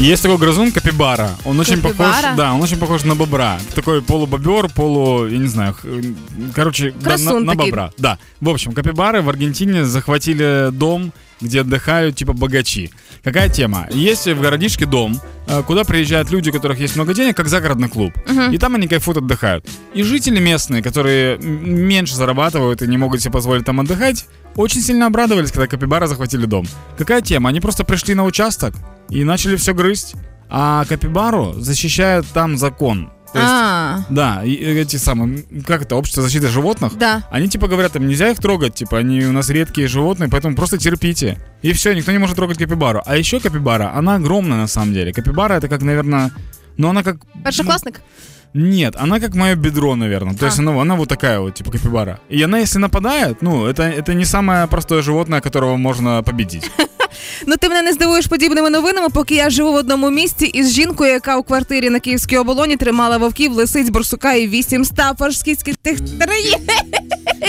Есть такой грызун капибара. Он очень Капибара? похож, да, он очень похож на бобра. Такой полубобер, полу, я не знаю, короче, да, на, на бобра. Да. В общем, капибары в Аргентине захватили дом, где отдыхают типа богачи. Какая тема? Есть в городишке дом, э, куда приезжают люди, у которых есть много денег, как загородный клуб. И там они кайфуют, отдыхают. И жители местные, которые меньше зарабатывают и не могут себе позволить там отдыхать, очень сильно обрадовались, когда капибары захватили дом. Какая тема? Они просто пришли на участок и начали все грызть. А капибару защищает там закон. То есть, А, да, и эти самые, как это, общество защиты животных, да. они типа говорят, им нельзя их трогать, типа они у нас редкие животные, поэтому просто терпите. И все, никто не может трогать капибару. А еще капибара, она огромная на самом деле. Капибара это как, наверное, ну она как... Першокласник? Нет, она как мое бедро, наверное. То А. есть она, она вот такая вот, типа капибара. И она, если нападает, ну, это, это не самое простое животное, которого можно победить. Ну ти мене не здивуєш подібними новинами, поки я живу в одному місті із жінкою, яка у квартирі на Київській оболоні тримала вовків, лисиць, борсука і вісім стафорських тих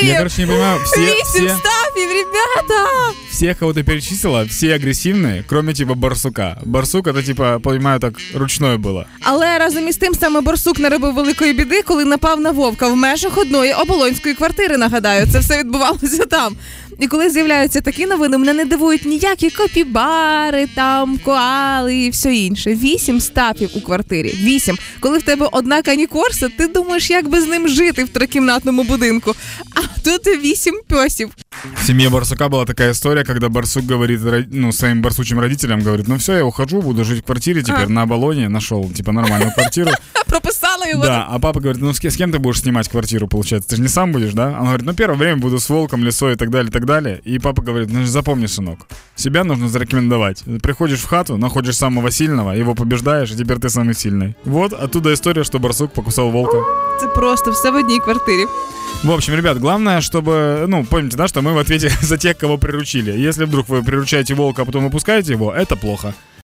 Я, короче, не понимаю, все, Вісім все, стафів, ребята! всех, кого ты перечислила, все агрессивные, кроме типа барсука. Барсук это типа, понимаю, так ручное было. Але разом із тим саме борсук наробив великої біди, коли напав на вовка в межах одної оболонської квартири. Нагадаю, це все відбувалося там. І коли з'являються такі новини, мене не дивують ніякі копібари, там коали і все інше. Вісім стапів у квартирі. Вісім. Коли в тебе одна канікорса, ти думаєш, як би з ним жити в трикімнатному будинку. А тут вісім пьосів. В семье барсука была такая история, когда барсук говорит ро- ну, своим барсучим родителям, говорит, ну все, я ухожу, буду жить в квартире теперь А. на Оболоне, нашел, типа, нормальную квартиру. Прописала його. Да, а папа говорит, ну с, с кем ты будешь снимать квартиру, получается? Ты же не сам будешь, да? Он говорит, ну первое время буду с волком, лесой и так далее, и так далее. И папа говорит, ну запомни, сынок, себя нужно зарекомендовать. Приходишь в хату, находишь самого сильного, его побеждаешь, и теперь ты самый сильный. Вот оттуда история, что барсук покусал волка. Це просто все в одній квартирі. В общем, ребят, главное, чтобы, ну, помните, да, что мы в ответе за тех, кого приручили. Если вдруг вы приручаете волка, а потом выпускаете его, это плохо.